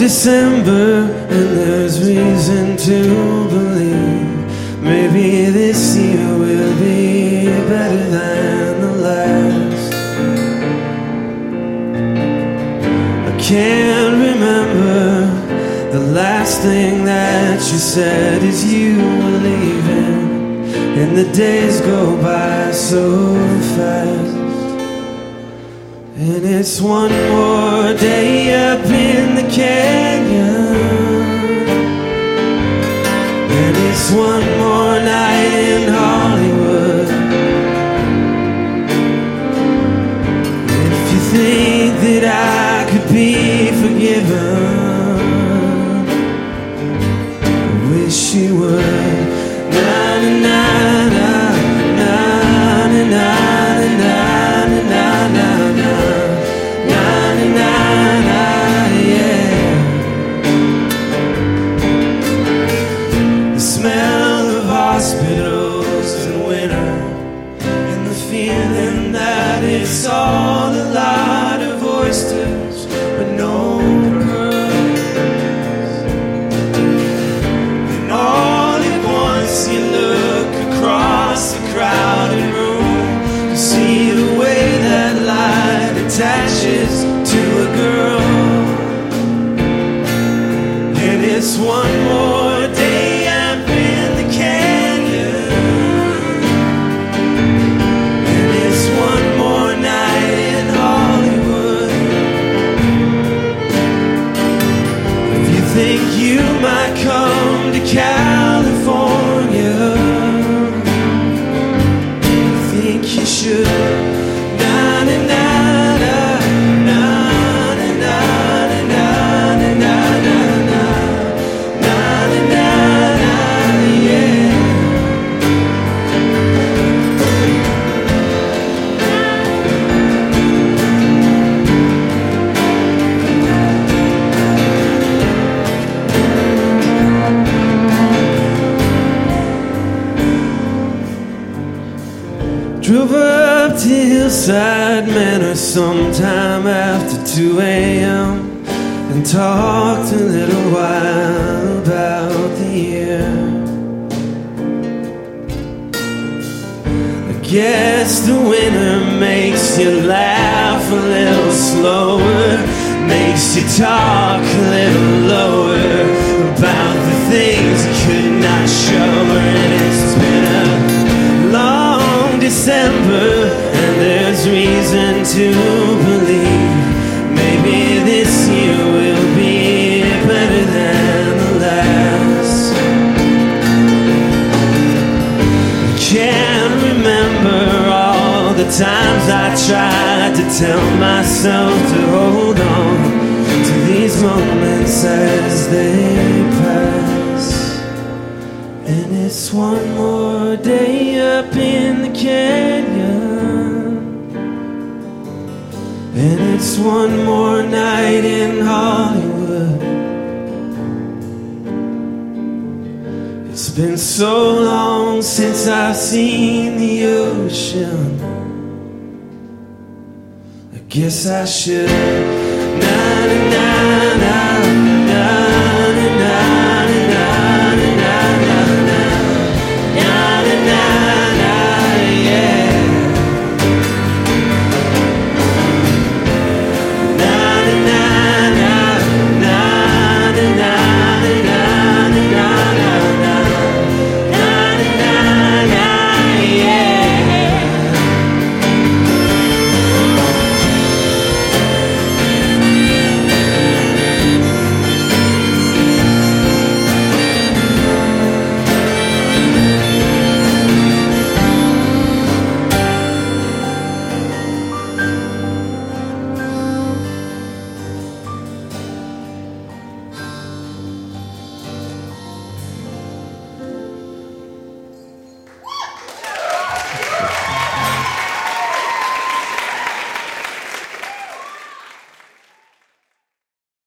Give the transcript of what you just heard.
December, and there's reason to believe maybe this year will be better than the last. I can't remember the last thing that you said is you were leaving, and the days go by so fast. And it's one more day up in the canyon. And it's one more night in Hollywood. If you think that I could be forgiven, I wish you would. Feeling that it's all a lot of oysters, but no pearls. And all at once you look across the crowded room to see the way that light attaches to a girl. And it's one more think you might come to California, I think you should. Up to Hillside Manor sometime after 2 a.m. and talked a little while about the year. I guess the winter makes you laugh a little slower, makes you talk a little lower December, and there's reason to believe maybe this year will be better than the last. Can't remember all the times I tried to tell myself to hold on to these moments as they. It's one more day up in the canyon. And it's one more night in Hollywood. It's been so long since I've seen the ocean. I guess I should. Na na na